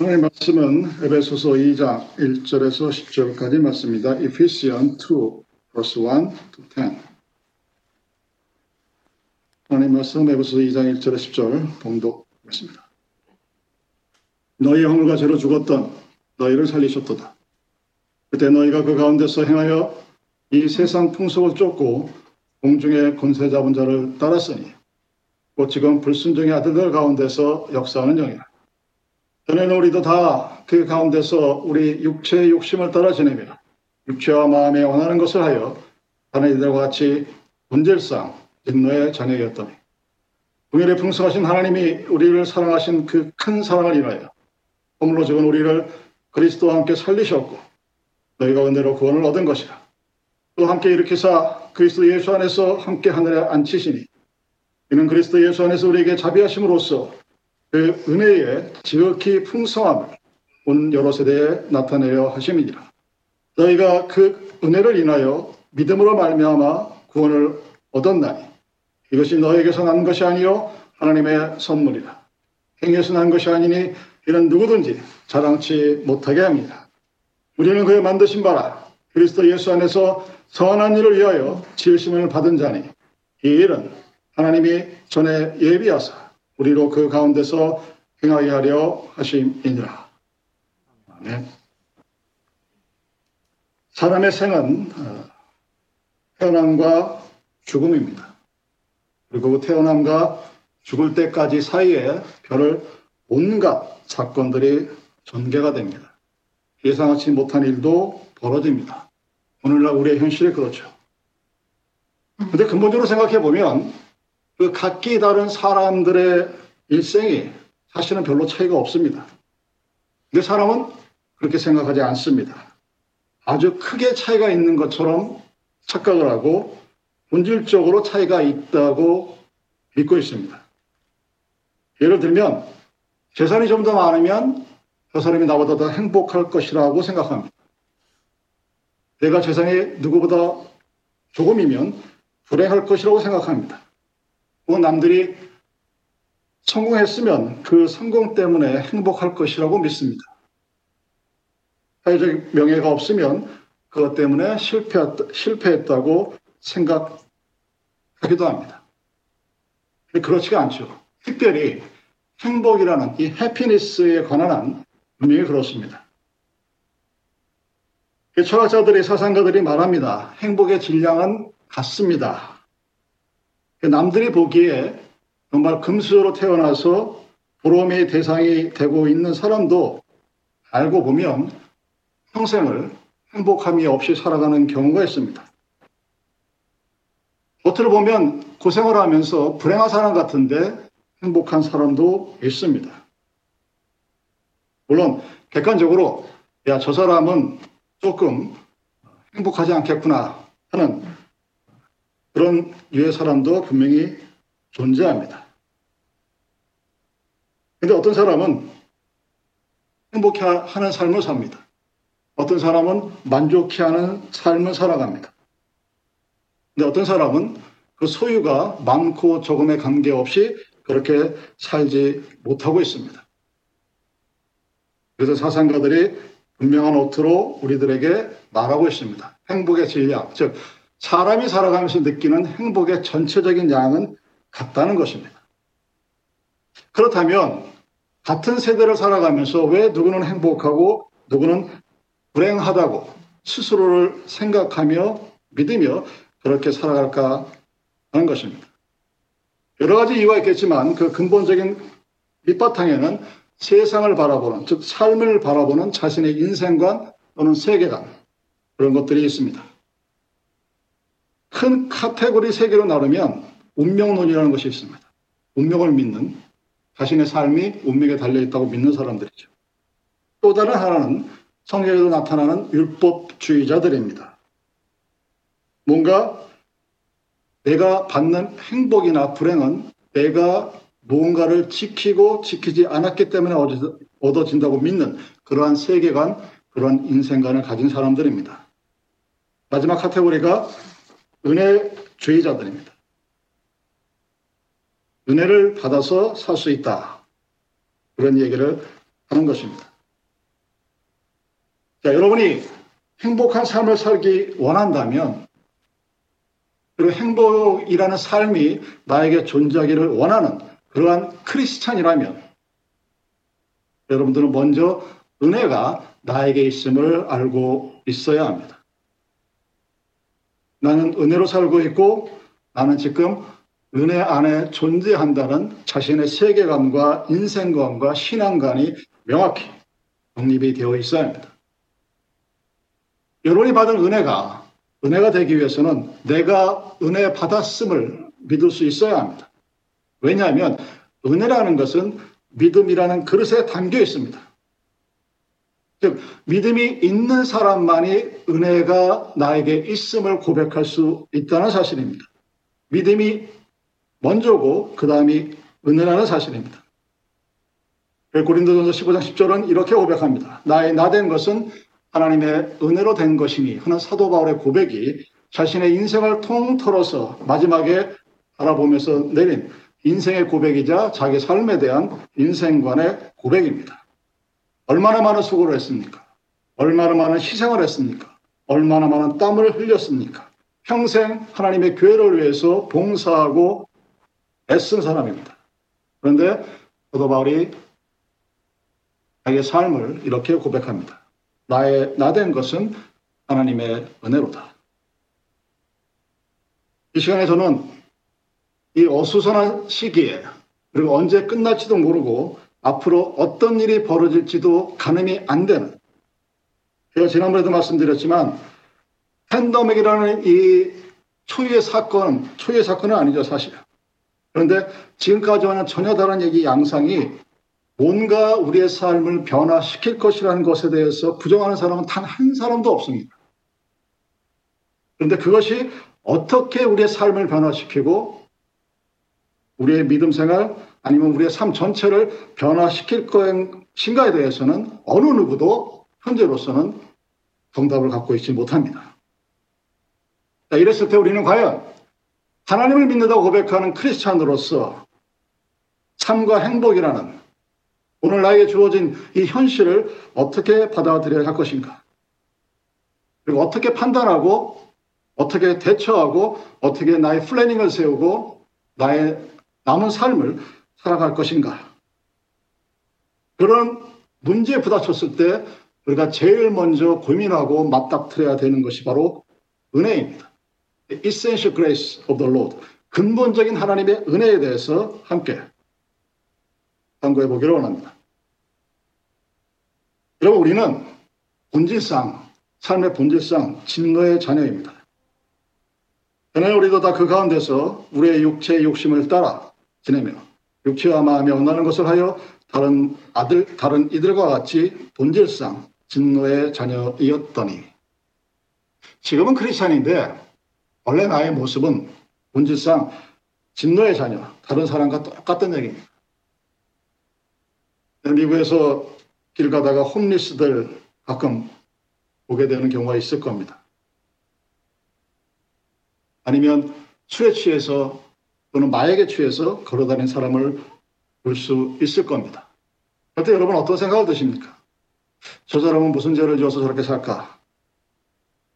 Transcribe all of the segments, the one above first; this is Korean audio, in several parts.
오늘 말씀은 에베소서 2장 1절에서 10절까지 말씀입니다. Ephesians 2, verse 1 to 10. 하나님 말씀 에베소서 2장 1절에 10절 봉독하겠습니다. 너희 허물과 죄로 죽었던 너희를 살리셨도다. 그때 너희가 그 가운데서 행하여 이 세상 풍속을 쫓고 공중의 권세 잡은 자를 따랐으니 곧 지금 불순종의 아들들 가운데서 역사하는 영이라. 전에는 우리도 다 그 가운데서 우리 육체의 욕심을 따라 지내며 육체와 마음에 원하는 것을 하여 다른 이들과 같이 본질상 진노의 자녀였더니 동일에 풍성하신 하나님이 우리를 사랑하신 그 큰 사랑을 인하여 허물로 죽은 우리를 그리스도와 함께 살리셨고 너희가 은혜로 구원을 얻은 것이라. 또 함께 일으키사 그리스도 예수 안에서 함께 하늘에 앉히시니 이는 그리스도 예수 안에서 우리에게 자비하심으로써 그 은혜의 지극히 풍성함을 온 여러 세대에 나타내려 하심이니라. 너희가 그 은혜를 인하여 믿음으로 말미암아 구원을 얻었나니 이것이 너에게서 난 것이 아니요 하나님의 선물이라. 행위에서 난 것이 아니니 이는 누구든지 자랑치 못하게 합니다. 우리는 그의 만드신 바라 그리스도 예수 안에서 선한 일을 위하여 지으심을 받은 자니 이 일은 하나님이 전에 예비하사 우리로 그 가운데서 행하게 하려 하심이니라. 아멘. 사람의 생은 어, 태어남과 죽음입니다. 그리고 그 태어남과 죽을 때까지 사이에 별을 온갖 사건들이 전개가 됩니다. 예상하지 못한 일도 벌어집니다. 오늘날 우리의 현실이 그렇죠. 근데 근본적으로 생각해 보면 그 각기 다른 사람들의 일생이 사실은 별로 차이가 없습니다. 근데 사람은 그렇게 생각하지 않습니다. 아주 크게 차이가 있는 것처럼 착각을 하고 본질적으로 차이가 있다고 믿고 있습니다. 예를 들면 재산이 좀 더 많으면 저 사람이 나보다 더 행복할 것이라고 생각합니다. 내가 재산이 누구보다 조금이면 불행할 것이라고 생각합니다. 뭐 남들이 성공했으면 그 성공 때문에 행복할 것이라고 믿습니다. 사회적 명예가 없으면 그것 때문에 실패했다, 실패했다 고 생각하기도 합니다. 그렇지가 않죠. 특별히 행복이라는 이 해피니스에 관한 한 분명히 그렇습니다. 철학자들이 사상가들이 말합니다. 행복의 질량은 같습니다. 남들이 보기에 정말 금수저로 태어나서 부러움의 대상이 되고 있는 사람도 알고 보면 평생을 행복함이 없이 살아가는 경우가 있습니다. 겉으로 보면 고생을 하면서 불행한 사람 같은데 행복한 사람도 있습니다. 물론 객관적으로 야 저 사람은 조금 행복하지 않겠구나 하는 그런 유의 사람도 분명히 존재합니다. 근데 어떤 사람은 행복해 하는 삶을 삽니다. 어떤 사람은 만족해 하는 삶을 살아갑니다. 근데 어떤 사람은 그 소유가 많고 적음에 관계없이 그렇게 살지 못하고 있습니다. 그래서 사상가들이 분명한 어투로 우리들에게 말하고 있습니다. 행복의 질량, 즉 사람이 살아가면서 느끼는 행복의 전체적인 양은 같다는 것입니다. 그렇다면 같은 세대를 살아가면서 왜 누구는 행복하고 누구는 불행하다고 스스로를 생각하며 믿으며 그렇게 살아갈까 하는 것입니다. 여러 가지 이유가 있겠지만 그 근본적인 밑바탕에는 세상을 바라보는, 즉 삶을 바라보는 자신의 인생관 또는 세계관 그런 것들이 있습니다. 큰 카테고리 세 개로 나누면 운명론이라는 것이 있습니다. 운명을 믿는 자신의 삶이 운명에 달려 있다고 믿는 사람들이죠. 또 다른 하나는 성경에도 나타나는 율법주의자들입니다. 뭔가 내가 받는 행복이나 불행은 내가 무언가를 지키고 지키지 않았기 때문에 얻어진다고 믿는 그러한 세계관, 그러한 인생관을 가진 사람들입니다. 마지막 카테고리가 은혜 주의자들입니다. 은혜를 받아서 살 수 있다. 그런 얘기를 하는 것입니다. 자, 여러분이 행복한 삶을 살기 원한다면 그리고 행복이라는 삶이 나에게 존재하기를 원하는 그러한 크리스찬이라면 여러분들은 먼저 은혜가 나에게 있음을 알고 있어야 합니다. 나는 은혜로 살고 있고 나는 지금 은혜 안에 존재한다는 자신의 세계관과 인생관과 신앙관이 명확히 독립이 되어 있어야 합니다. 여러분이 받은 은혜가 은혜가 되기 위해서는 내가 은혜 받았음을 믿을 수 있어야 합니다. 왜냐하면 은혜라는 것은 믿음이라는 그릇에 담겨 있습니다. 즉, 믿음이 있는 사람만이 은혜가 나에게 있음을 고백할 수 있다는 사실입니다. 믿음이 먼저고, 그 다음이 은혜라는 사실입니다. 고린도전서 15장 10절은 이렇게 고백합니다. 나의 나된 것은 하나님의 은혜로 된 것이니 하는 사도 바울의 고백이 자신의 인생을 통틀어서 마지막에 바라보면서 내린 인생의 고백이자 자기 삶에 대한 인생관의 고백입니다. 얼마나 많은 수고를 했습니까? 얼마나 많은 희생을 했습니까? 얼마나 많은 땀을 흘렸습니까? 평생 하나님의 교회를 위해서 봉사하고 애쓴 사람입니다. 그런데 사도 바울이 자기의 삶을 이렇게 고백합니다. 나의 나된 것은 하나님의 은혜로다. 이 시간에 저는 이 어수선한 시기에 그리고 언제 끝날지도 모르고 앞으로 어떤 일이 벌어질지도 가늠이 안 되는 제가 지난번에도 말씀드렸지만 팬더맥이라는 이 초유의 사건, 초유의 사건은 아니죠 사실. 그런데 지금까지와는 전혀 다른 얘기 양상이 뭔가 우리의 삶을 변화시킬 것이라는 것에 대해서 부정하는 사람은 단 한 사람도 없습니다. 그런데 그것이 어떻게 우리의 삶을 변화시키고 우리의 믿음 생활 아니면 우리의 삶 전체를 변화시킬 것인가에 대해서는 어느 누구도 현재로서는 정답을 갖고 있지 못합니다. 자, 이랬을 때 우리는 과연 하나님을 믿는다고 고백하는 크리스찬으로서 삶과 행복이라는 오늘 나에게 주어진 이 현실을 어떻게 받아들여야 할 것인가? 그리고 어떻게 판단하고 어떻게 대처하고 어떻게 나의 플래닝을 세우고 나의 남은 삶을 살아갈 것인가? 그런 문제에 부닥쳤을 때 우리가 제일 먼저 고민하고 맞닥뜨려야 되는 것이 바로 은혜입니다. The essential grace of the Lord. 근본적인 하나님의 은혜에 대해서 함께 참고해 보기를 원합니다. 여러분, 우리는 본질상, 삶의 본질상 진노의 자녀입니다. 그러나 우리도 다 그 가운데서 우리의 육체의 욕심을 따라 지내며 육체와 마음이 원하는 것을 하여 다른 아들, 다른 이들과 같이 본질상 진노의 자녀이었더니 지금은 크리스찬인데 원래 나의 모습은 본질상 진노의 자녀, 다른 사람과 똑같은 얘기입니다. 미국에서 길 가다가 홈리스들 가끔 보게 되는 경우가 있을 겁니다. 아니면 술에 취해서 또는 마약에 취해서 걸어다니는 사람을 볼 수 있을 겁니다. 그때 여러분 어떤 생각을 드십니까? 저 사람은 무슨 죄를 지어서 저렇게 살까?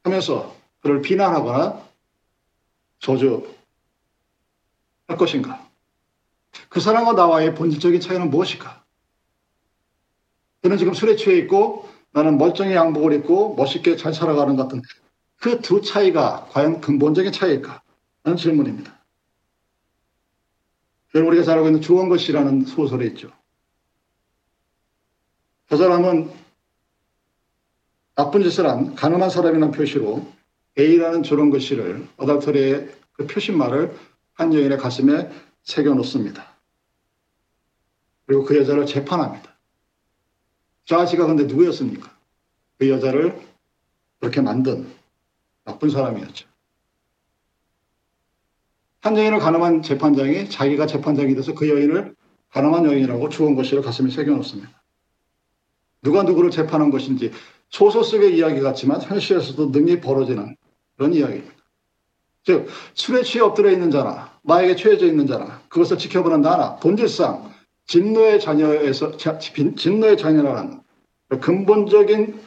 하면서 그를 비난하거나 저주할 것인가? 그 사람과 나와의 본질적인 차이는 무엇일까? 그는 지금 술에 취해 있고 나는 멀쩡히 양복을 입고 멋있게 잘 살아가는 것 같은 그 두 차이가 과연 근본적인 차이일까? 하는 질문입니다. 여러분 우리가 잘 알고 있는 주원것이라는 소설이 있죠. 저 사람은 나쁜 짓을 한 가난한 사람이라는 표시로 A라는 저런 것이를 어닥터리의 그 표시말을 한 여인의 가슴에 새겨 놓습니다. 그리고 그 여자를 재판합니다. 저 아저씨가 근데 누구였습니까? 그 여자를 그렇게 만든 나쁜 사람이었죠. 한 여인을 가늠한 재판장이 자기가 재판장이 돼서 그 여인을 가늠한 여인이라고 죽은 것이를 가슴에 새겨 놓습니다. 누가 누구를 재판한 것인지 소설 속의 이야기 같지만 현실에서도 능히 벌어지는 그런 이야기입니다. 즉 술에 취해 엎드려 있는 자나 마에게 취해져 있는 자나 그것을 지켜보는 나나 본질상 진노의 자녀에서 진노의 자녀라는 그 근본적인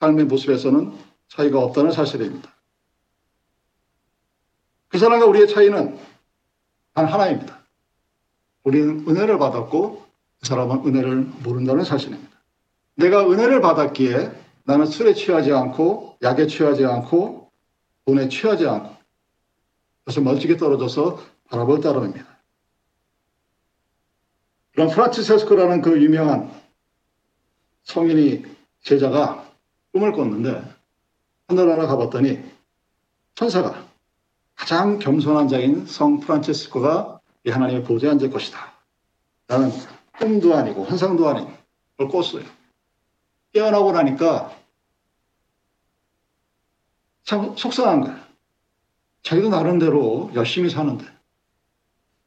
삶의 모습에서는 차이가 없다는 사실입니다. 그 사람과 우리의 차이는 단 하나입니다. 우리는 은혜를 받았고 그 사람은 은혜를 모른다는 사실입니다. 내가 은혜를 받았기에 나는 술에 취하지 않고 약에 취하지 않고 돈에 취하지 않고 그래서 멀찍이 떨어져서 바라볼 따름입니다. 그런 프란치세스코라는 그 유명한 성인이 제자가 꿈을 꿨는데 하늘나라 가봤더니 천사가 가장 겸손한 자인 성 프란치스코가 이 하나님의 보좌에 앉을 것이다. 나는 꿈도 아니고 환상도 아닌 걸 꿨어요. 깨어나고 나니까 참 속상한 거야. 자기도 나름대로 열심히 사는데,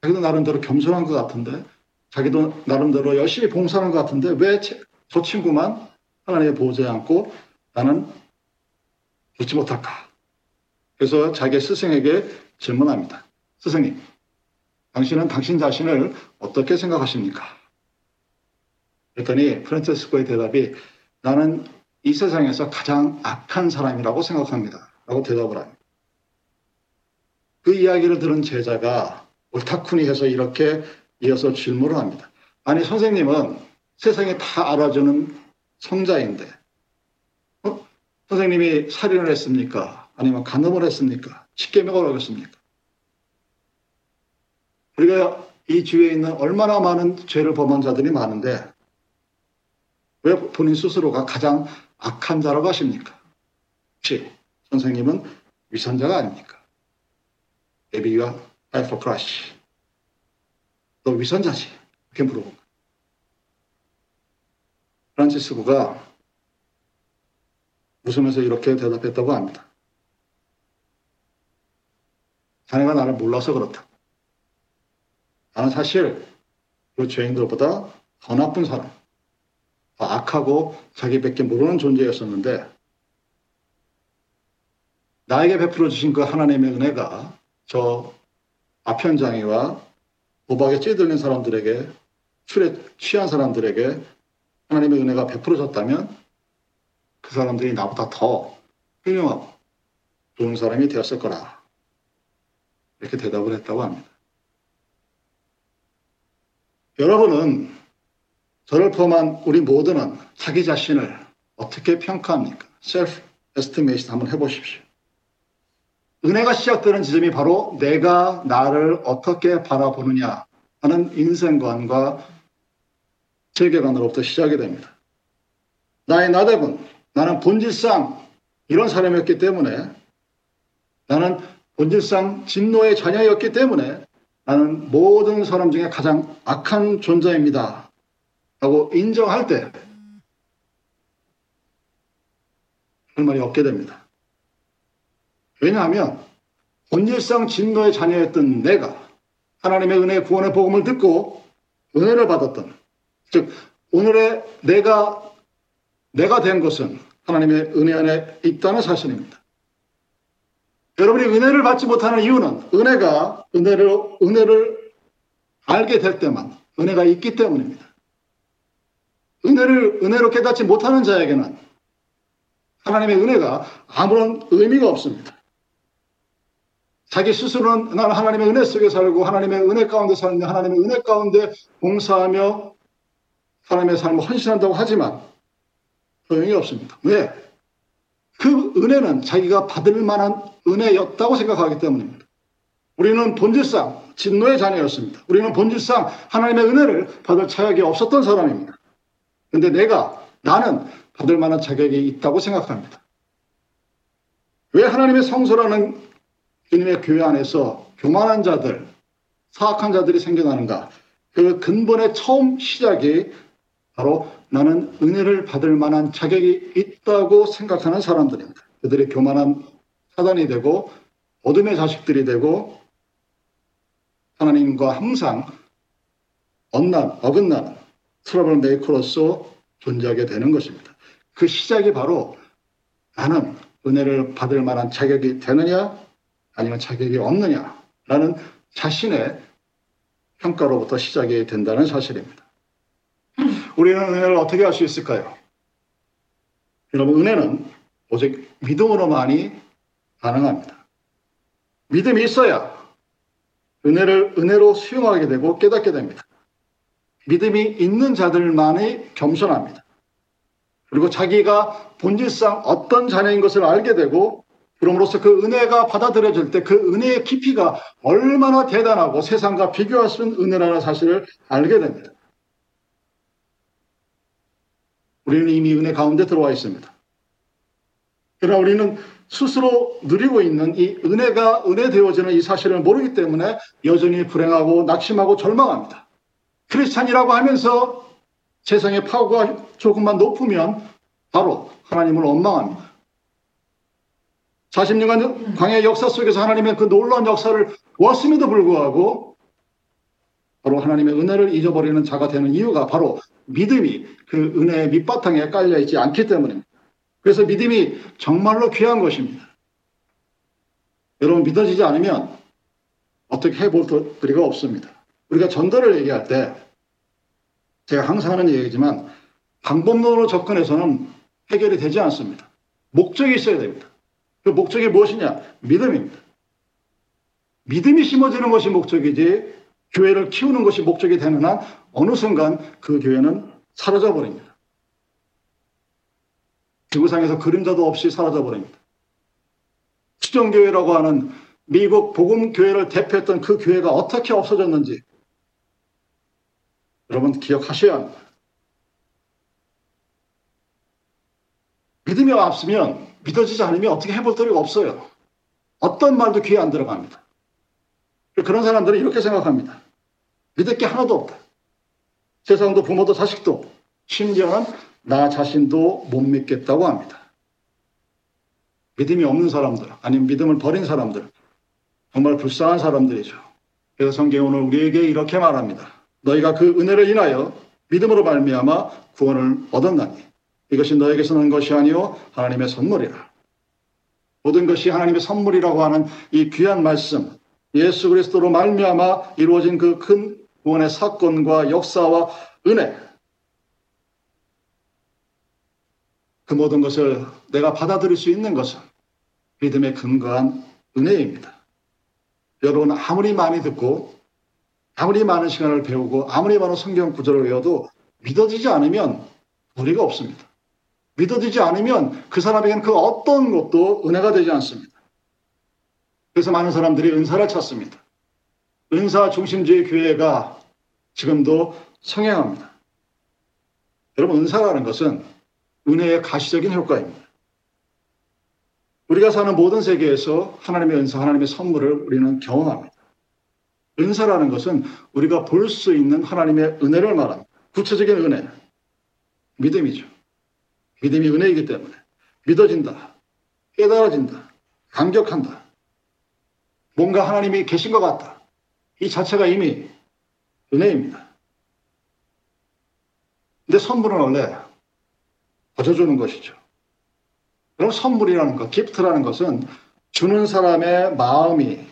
자기도 나름대로 겸손한 것 같은데, 자기도 나름대로 열심히 봉사하는 것 같은데, 왜 저 친구만 하나님의 보좌에 앉고 나는 듣지 못할까? 그래서 자기 스승에게 질문합니다. 스승님, 당신은 당신 자신을 어떻게 생각하십니까? 그랬더니 프란체스코의 대답이 나는 이 세상에서 가장 악한 사람이라고 생각합니다. 라고 대답을 합니다. 그 이야기를 들은 제자가 옳다쿠니 해서 이렇게 이어서 질문을 합니다. 아니, 선생님은 세상에 다 알아주는 성자인데, 어? 선생님이 살인을 했습니까? 아니면 간음을 했습니까? 십계명을 어겼습니까? 우리가 이 주위에 있는 얼마나 많은 죄를 범한 자들이 많은데, 왜 본인 스스로가 가장 악한 자라고 하십니까? 혹시 선생님은 위선자가 아닙니까? 에비와 알포크라시. 너 위선자지? 이렇게 물어본 거예요. 프란치스코가 웃으면서 이렇게 대답했다고 합니다. 자네가 나를 몰라서 그렇다. 나는 사실 그 죄인들보다 더 나쁜 사람, 더 악하고 자기밖에 모르는 존재였었는데 나에게 베풀어 주신 그 하나님의 은혜가 저 아편장애와 도박에 찌들린 사람들에게 술에 취한 사람들에게 하나님의 은혜가 베풀어졌다면 그 사람들이 나보다 더 훌륭하고 좋은 사람이 되었을 거라 이렇게 대답을 했다고 합니다. 여러분은 저를 포함한 우리 모두는 자기 자신을 어떻게 평가합니까? 셀프 에스티메이션 한번 해보십시오. 은혜가 시작되는 지점이 바로 내가 나를 어떻게 바라보느냐 하는 인생관과 세계관으로부터 시작이 됩니다. 나의 나대분, 나는 본질상 이런 사람이었기 때문에 나는 본질상 진노의 자녀였기 때문에 나는 모든 사람 중에 가장 악한 존재입니다. 라고 인정할 때할 말이 없게 됩니다. 왜냐하면 본질상 진노의 자녀였던 내가 하나님의 은혜 구원의 복음을 듣고 은혜를 받았던 즉 오늘의 내가 내가 된 것은 하나님의 은혜 안에 있다는 사실입니다. 여러분이 은혜를 받지 못하는 이유는 은혜가 은혜를 은혜를 알게 될 때만 은혜가 있기 때문입니다. 은혜를 은혜로 깨닫지 못하는 자에게는 하나님의 은혜가 아무런 의미가 없습니다. 자기 스스로는 나는 하나님의 은혜 속에 살고 하나님의 은혜 가운데 사는데 하나님의 은혜 가운데 봉사하며 사람의 삶을 헌신한다고 하지만 소용이 없습니다. 왜? 그 은혜는 자기가 받을 만한 은혜였다고 생각하기 때문입니다. 우리는 본질상 진노의 자녀였습니다. 우리는 본질상 하나님의 은혜를 받을 자격이 없었던 사람입니다. 근데 내가, 나는 받을 만한 자격이 있다고 생각합니다. 왜 하나님의 성소라는 주님의 교회 안에서 교만한 자들, 사악한 자들이 생겨나는가? 그 근본의 처음 시작이 바로 나는 은혜를 받을 만한 자격이 있다고 생각하는 사람들입니다. 그들이 교만한 사단이 되고 어둠의 자식들이 되고 하나님과 항상 언난, 어긋나는 troublemaker로서 존재하게 되는 것입니다. 그 시작이 바로 나는 은혜를 받을 만한 자격이 되느냐 아니면 자격이 없느냐라는 자신의 평가로부터 시작이 된다는 사실입니다. 우리는 은혜를 어떻게 할수 있을까요? 여러분, 은혜는 오직 믿음으로만이 가능합니다. 믿음이 있어야 은혜를 은혜로 수용하게 되고 깨닫게 됩니다. 믿음이 있는 자들만이 겸손합니다. 그리고 자기가 본질상 어떤 자녀인 것을 알게 되고 그럼으로써 그 은혜가 받아들여질 때 그 은혜의 깊이가 얼마나 대단하고 세상과 비교할 수 없는 은혜라는 사실을 알게 됩니다. 우리는 이미 은혜 가운데 들어와 있습니다. 그러나 우리는 스스로 누리고 있는 이 은혜가 은혜 되어지는 이 사실을 모르기 때문에 여전히 불행하고 낙심하고 절망합니다. 크리스찬이라고 하면서 세상의 파고가 조금만 높으면 바로 하나님을 원망합니다. 40년간 광야 역사 속에서 하나님의 그 놀라운 역사를 보았음에도 불구하고 바로 하나님의 은혜를 잊어버리는 자가 되는 이유가 바로 믿음이 그 은혜의 밑바탕에 깔려 있지 않기 때문입니다. 그래서 믿음이 정말로 귀한 것입니다. 여러분 믿어지지 않으면 어떻게 해볼 도리가 없습니다. 우리가 전도를 얘기할 때 제가 항상 하는 얘기지만 방법론으로 접근해서는 해결이 되지 않습니다. 목적이 있어야 됩니다. 그 목적이 무엇이냐? 믿음입니다. 믿음이 심어지는 것이 목적이지 교회를 키우는 것이 목적이 되는 한 어느 순간 그 교회는 사라져 버립니다. 지구상에서 그림자도 없이 사라져 버립니다. 수정교회라고 하는 미국 복음교회를 대표했던 그 교회가 어떻게 없어졌는지 여러분 기억하셔야 합니다. 믿음이 없으면 믿어지지 않으면 어떻게 해볼 도리가 없어요. 어떤 말도 귀에 안 들어갑니다. 그런 사람들은 이렇게 생각합니다. 믿을 게 하나도 없다. 세상도 부모도 자식도 심지어는 나 자신도 못 믿겠다고 합니다. 믿음이 없는 사람들, 아니면 믿음을 버린 사람들, 정말 불쌍한 사람들이죠. 그래서 오늘 우리에게 이렇게 말합니다. 너희가 그 은혜를 인하여 믿음으로 말미암아 구원을 얻었나니 이것이 너에게서 난 것이 아니요 하나님의 선물이라. 모든 것이 하나님의 선물이라고 하는 이 귀한 말씀, 예수 그리스도로 말미암아 이루어진 그 큰 구원의 사건과 역사와 은혜, 그 모든 것을 내가 받아들일 수 있는 것은 믿음에 근거한 은혜입니다. 여러분 아무리 많이 듣고 아무리 많은 시간을 배우고 아무리 많은 성경 구절을 외워도 믿어지지 않으면 우리가 없습니다. 믿어지지 않으면 그 사람에게는 그 어떤 것도 은혜가 되지 않습니다. 그래서 많은 사람들이 은사를 찾습니다. 은사 중심주의 교회가 지금도 성행합니다. 여러분 은사라는 것은 은혜의 가시적인 효과입니다. 우리가 사는 모든 세계에서 하나님의 은사, 하나님의 선물을 우리는 경험합니다. 은사라는 것은 우리가 볼 수 있는 하나님의 은혜를 말합니다. 구체적인 은혜, 믿음이죠. 믿음이 은혜이기 때문에 믿어진다, 깨달아진다, 감격한다. 뭔가 하나님이 계신 것 같다. 이 자체가 이미 은혜입니다. 근데 선물은 원래 거저주는 것이죠. 그럼 선물이라는 것, gift라는 것은 주는 사람의 마음이,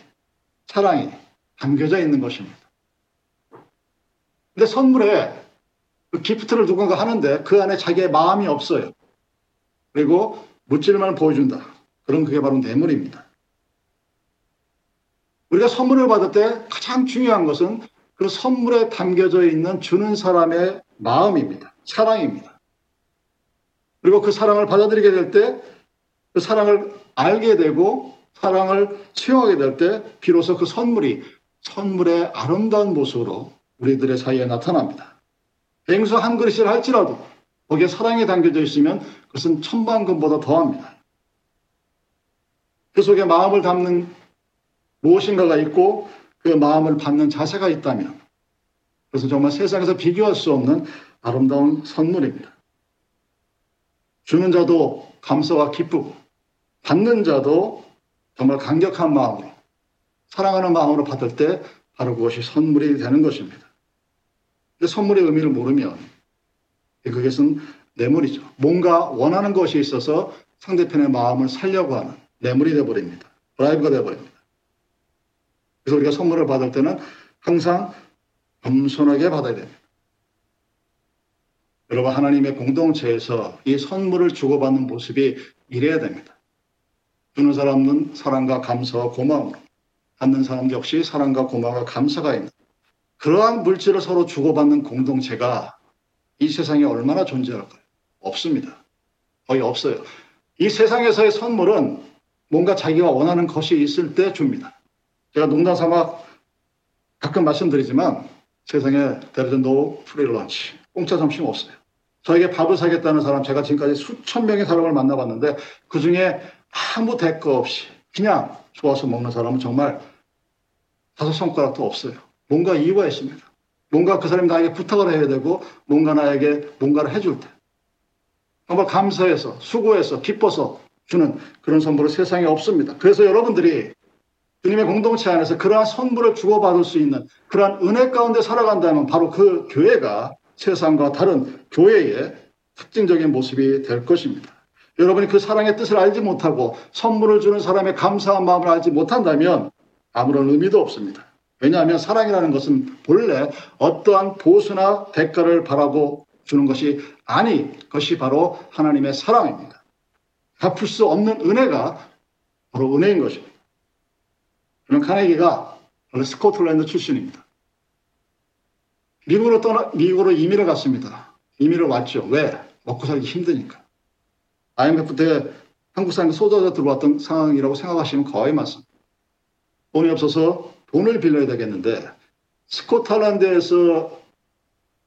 사랑이 담겨져 있는 것입니다. 근데 선물에 그 gift를 누군가 하는데 그 안에 자기의 마음이 없어요. 그리고 물질만 보여준다. 그럼 그게 바로 뇌물입니다. 우리가 선물을 받을 때 가장 중요한 것은 그 선물에 담겨져 있는 주는 사람의 마음입니다. 사랑입니다. 그리고 그 사랑을 받아들이게 될 때 그 사랑을 알게 되고 사랑을 수용하게 될 때 비로소 그 선물이 선물의 아름다운 모습으로 우리들의 사이에 나타납니다. 뱅수 한 그릇을 할지라도 거기에 사랑이 담겨져 있으면 그것은 천만금보다 더합니다. 그 속에 마음을 담는 무엇인가가 있고 그 마음을 받는 자세가 있다면 그것은 정말 세상에서 비교할 수 없는 아름다운 선물입니다. 주는 자도 감사와 기쁘고 받는 자도 정말 강력한 마음으로 사랑하는 마음으로 받을 때 바로 그것이 선물이 되는 것입니다. 근데 선물의 의미를 모르면 그것은 뇌물이죠. 뭔가 원하는 것이 있어서 상대편의 마음을 살려고 하는 뇌물이 되어버립니다. 브라이브가 되어버립니다. 그래서 우리가 선물을 받을 때는 항상 겸손하게 받아야 됩니다. 여러분 하나님의 공동체에서 이 선물을 주고받는 모습이 이래야 됩니다. 주는 사람은 사랑과 감사와 고마움, 받는 사람 역시 사랑과 고마움과 감사가 있는 그러한 물질을 서로 주고받는 공동체가 이 세상에 얼마나 존재할까요? 없습니다. 거의 없어요. 이 세상에서의 선물은 뭔가 자기가 원하는 것이 있을 때 줍니다. 제가 농담 삼아 가끔 말씀드리지만 세상에 there is no free lunch. 공짜 점심 없어요. 저에게 밥을 사겠다는 사람 제가 지금까지 수천 명의 사람을 만나봤는데 그 중에 아무 대가 없이 그냥 좋아서 먹는 사람은 정말 다섯 손가락도 없어요. 뭔가 이유가 있습니다. 뭔가 그 사람이 나에게 부탁을 해야 되고 뭔가 나에게 뭔가를 해줄 때 정말 감사해서 수고해서 기뻐서 주는 그런 선물은 세상에 없습니다. 그래서 여러분들이 주님의 공동체 안에서 그러한 선물을 주고받을 수 있는 그러한 은혜 가운데 살아간다면 바로 그 교회가 세상과 다른 교회의 특징적인 모습이 될 것입니다. 여러분이 그 사랑의 뜻을 알지 못하고 선물을 주는 사람의 감사한 마음을 알지 못한다면 아무런 의미도 없습니다. 왜냐하면 사랑이라는 것은 본래 어떠한 보수나 대가를 바라고 주는 것이 아니 것이 바로 하나님의 사랑입니다. 갚을 수 없는 은혜가 바로 은혜인 것입니다. 저는 카네기가 원래 스코틀랜드 출신입니다. 미국으로 떠나 미국으로 이민을 갔습니다. 이민을 왔죠. 왜? 먹고 살기 힘드니까. IMF 때 한국 사람이 쏟아져 들어왔던 상황이라고 생각하시면 거의 맞습니다. 돈이 없어서 돈을 빌려야 되겠는데 스코틀랜드에서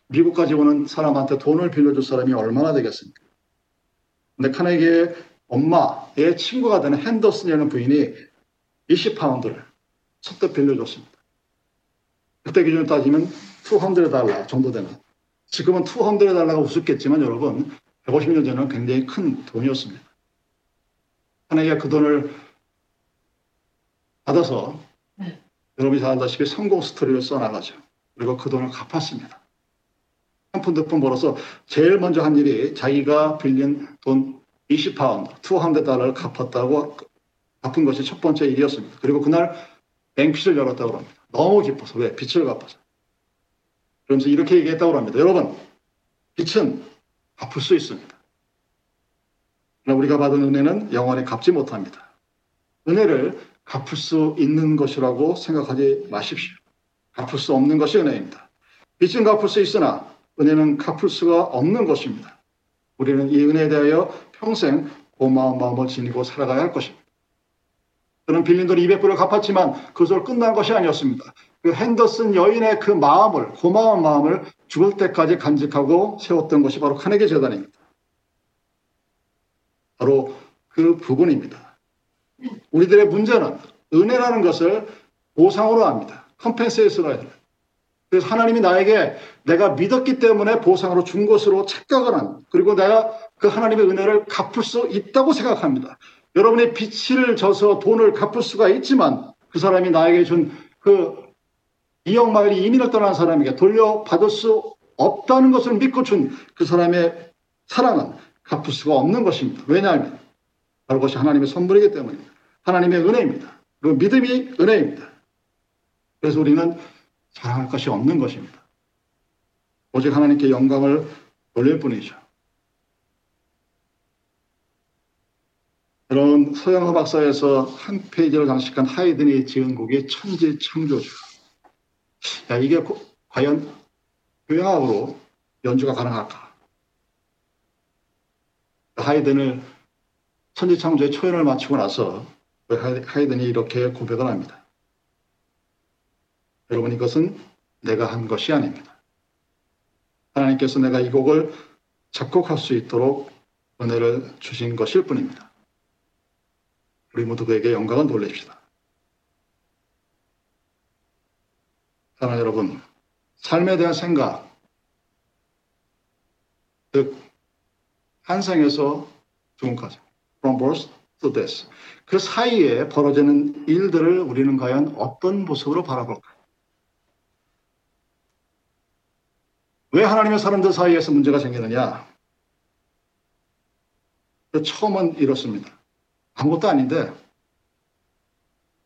미국까지 오는 사람한테 돈을 빌려줄 사람이 얼마나 되겠습니까? 근데 카네기의 엄마의 친구가 되는 핸더슨이라는 부인이 20파운드를 선뜻 빌려줬습니다. 그때 기준으로 따지면 200달러 정도 되는. 지금은 200달러가 우습겠지만 여러분 150년 전은 굉장히 큰 돈이었습니다. 하나님가 그 돈을 받아서 네. 여러분이 잘 알다시피 성공 스토리를 써나가죠. 그리고 그 돈을 갚았습니다. 한 푼, 두 푼 벌어서 제일 먼저 한 일이 자기가 빌린 돈 20파운드, 200달러를 갚았다고 갚은 것이 첫 번째 일이었습니다. 그리고 그날 뱅핏을 열었다고 합니다. 너무 기뻐서. 왜? 빚을 갚아서. 그러면서 이렇게 얘기했다고 합니다. 여러분, 빚은 갚을 수 있습니다. 그러나 우리가 받은 은혜는 영원히 갚지 못합니다. 은혜를 갚을 수 있는 것이라고 생각하지 마십시오. 갚을 수 없는 것이 은혜입니다. 빚은 갚을 수 있으나 은혜는 갚을 수가 없는 것입니다. 우리는 이 은혜에 대하여 평생 고마운 마음을 지니고 살아가야 할 것입니다. 그는 빌린 돈 200불을 갚았지만 그것으로 끝난 것이 아니었습니다. 그 핸더슨 여인의 그 마음을, 고마운 마음을 죽을 때까지 간직하고 세웠던 것이 바로 카네기 재단입니다. 바로 그 부분입니다. 우리들의 문제는 은혜라는 것을 보상으로 합니다. compensate로 해요. 그래서 하나님이 나에게 내가 믿었기 때문에 보상으로 준 것으로 착각을 합니다. 그리고 내가 그 하나님의 은혜를 갚을 수 있다고 생각합니다. 여러분의 빚을 져서 돈을 갚을 수가 있지만 그 사람이 나에게 준그 이억 마을이 이민을 떠난 사람에게 돌려받을 수 없다는 것을 믿고 준 그 사람의 사랑은 갚을 수가 없는 것입니다. 왜냐하면 바로 그것이 하나님의 선물이기 때문입니다. 하나님의 은혜입니다. 그리고 믿음이 은혜입니다. 그래서 우리는 사랑할 것이 없는 것입니다. 오직 하나님께 영광을 돌릴 뿐이죠. 그런 서양 음악사에서 한 페이지를 장식한 하이든이 지은 곡이 천지 창조주. 야, 이게 고, 과연 교향악으로 연주가 가능할까? 하이든을 천지 창조의 초연을 마치고 나서 하이든이 이렇게 고백을 합니다. 여러분 이것은 내가 한 것이 아닙니다. 하나님께서 내가 이 곡을 작곡할 수 있도록 은혜를 주신 것일 뿐입니다. 우리 모두 그에게 영광을 돌립시다. 사랑 여러분, 삶에 대한 생각, 즉 한 생에서 죽음까지, from birth to death. 그 사이에 벌어지는 일들을 우리는 과연 어떤 모습으로 바라볼까? 왜 하나님의 사람들 사이에서 문제가 생기느냐? 그 처음은 이렇습니다. 아무것도 아닌데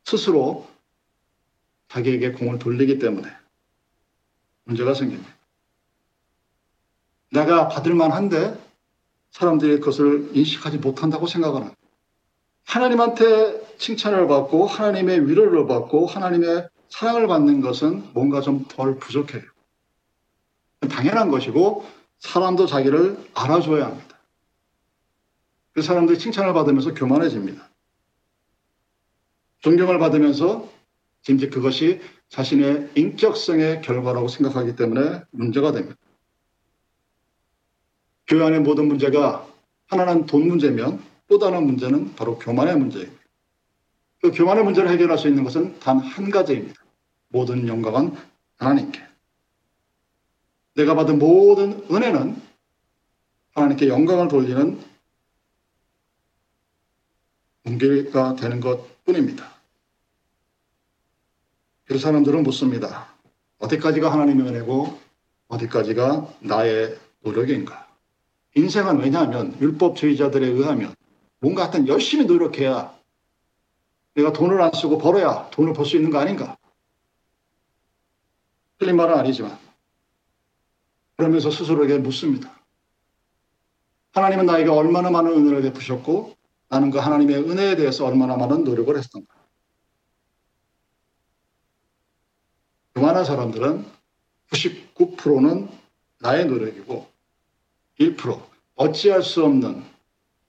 스스로 자기에게 공을 돌리기 때문에 문제가 생깁니다. 내가 받을 만 한데 사람들이 그것을 인식하지 못한다고 생각하는 하나님한테 칭찬을 받고 하나님의 위로를 받고 하나님의 사랑을 받는 것은 뭔가 좀 덜 부족해요. 당연한 것이고 사람도 자기를 알아줘야 합니다. 그 사람들이 칭찬을 받으면서 교만해집니다. 존경을 받으면서 이제 그것이 자신의 인격성의 결과라고 생각하기 때문에 문제가 됩니다. 교회 안의 모든 문제가 하나는 돈 문제면 또 다른 문제는 바로 교만의 문제입니다. 그 교만의 문제를 해결할 수 있는 것은 단 한 가지입니다. 모든 영광은 하나님께. 내가 받은 모든 은혜는 하나님께 영광을 돌리는 문기가 되는 것 뿐입니다. 그 사람들은 묻습니다. 어디까지가 하나님의 은혜고 어디까지가 나의 노력인가? 인생은 왜냐하면 율법주의자들에 의하면 뭔가 하여튼 열심히 노력해야 내가 돈을 안 쓰고 벌어야 돈을 벌 수 있는 거 아닌가? 틀린 말은 아니지만 그러면서 스스로에게 묻습니다. 하나님은 나에게 얼마나 많은 은혜를 베푸셨고 나는 그 하나님의 은혜에 대해서 얼마나 많은 노력을 했던가? 그만한 사람들은 99%는 나의 노력이고 1% 어찌할 수 없는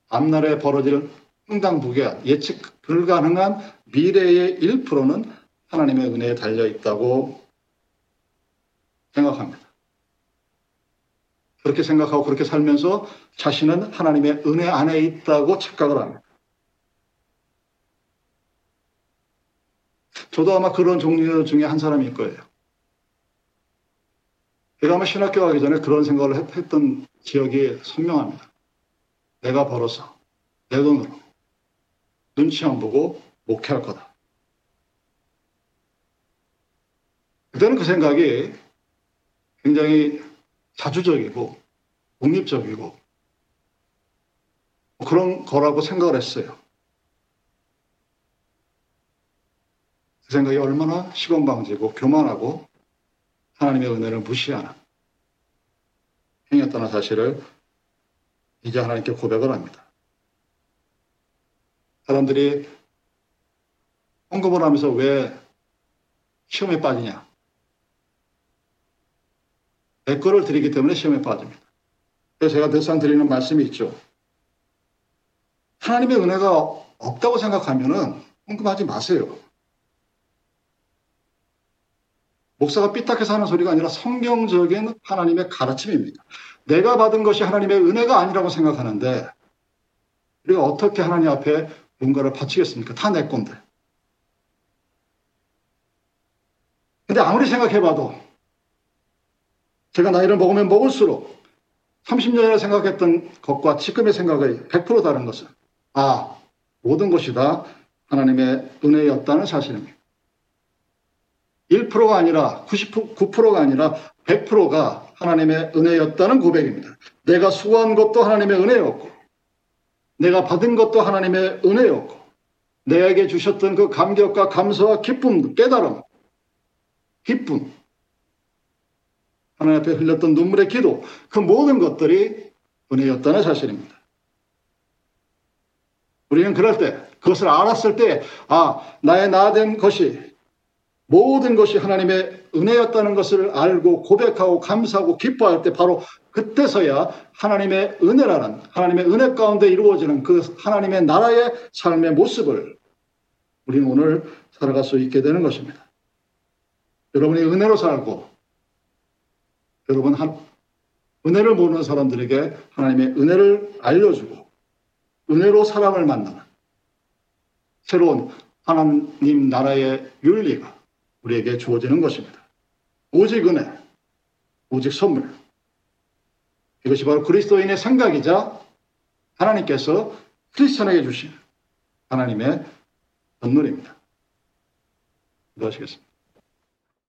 앞날에 벌어질 흥당부계 예측 불가능한 미래의 1%는 하나님의 은혜에 달려 있다고 생각합니다. 그렇게 생각하고 그렇게 살면서 자신은 하나님의 은혜 안에 있다고 착각을 합니다. 저도 아마 그런 종류 중에 한 사람일 거예요. 제가 아마 신학교 가기 전에 그런 생각을 했 던 기억이 선명합니다. 내가 벌어서 내 돈으로 눈치 안 보고 목회할 거다. 그때는 그 생각이 굉장히 자주적이고 독립적이고 그런 거라고 생각을 했어요. 그 생각이 얼마나 시건방지고 교만하고 하나님의 은혜를 무시하는 행위였다는 사실을 이제 하나님께 고백을 합니다. 사람들이 헌금을 하면서 왜 시험에 빠지냐? 내 거를 드리기 때문에 시험에 빠집니다. 그래서 제가 늘상 드리는 말씀이 있죠. 하나님의 은혜가 없다고 생각하면은 헌금하지 마세요. 목사가 삐딱해서 하는 소리가 아니라 성경적인 하나님의 가르침입니다. 내가 받은 것이 하나님의 은혜가 아니라고 생각하는데 우리가 어떻게 하나님 앞에 뭔가를 바치겠습니까? 다 내 건데. 근데 아무리 생각해봐도 제가 나이를 먹으면 먹을수록 30년이나 생각했던 것과 지금의 생각이 100% 다른 것은 아, 모든 것이 다 하나님의 은혜였다는 사실입니다. 1%가 아니라 99%가 아니라 100%가 하나님의 은혜였다는 고백입니다. 내가 수고한 것도 하나님의 은혜였고 내가 받은 것도 하나님의 은혜였고 내게 주셨던 그 감격과 감사와 기쁨, 깨달음, 기쁨 하나님 앞에 흘렸던 눈물의 기도 그 모든 것들이 은혜였다는 사실입니다. 우리는 그럴 때 그것을 알았을 때 아, 나의 나된 것이 모든 것이 하나님의 은혜였다는 것을 알고 고백하고 감사하고 기뻐할 때 바로 그때서야 하나님의 은혜라는 하나님의 은혜 가운데 이루어지는 그 하나님의 나라의 삶의 모습을 우리는 오늘 살아갈 수 있게 되는 것입니다. 여러분이 은혜로 살고 여러분 한 은혜를 모르는 사람들에게 하나님의 은혜를 알려주고 은혜로 사람을 만나는 새로운 하나님 나라의 윤리가 우리에게 주어지는 것입니다. 오직 은혜, 오직 선물. 이것이 바로 그리스도인의 생각이자 하나님께서 크리스천에게 주신 하나님의 선물입니다. 기도하시겠습니다.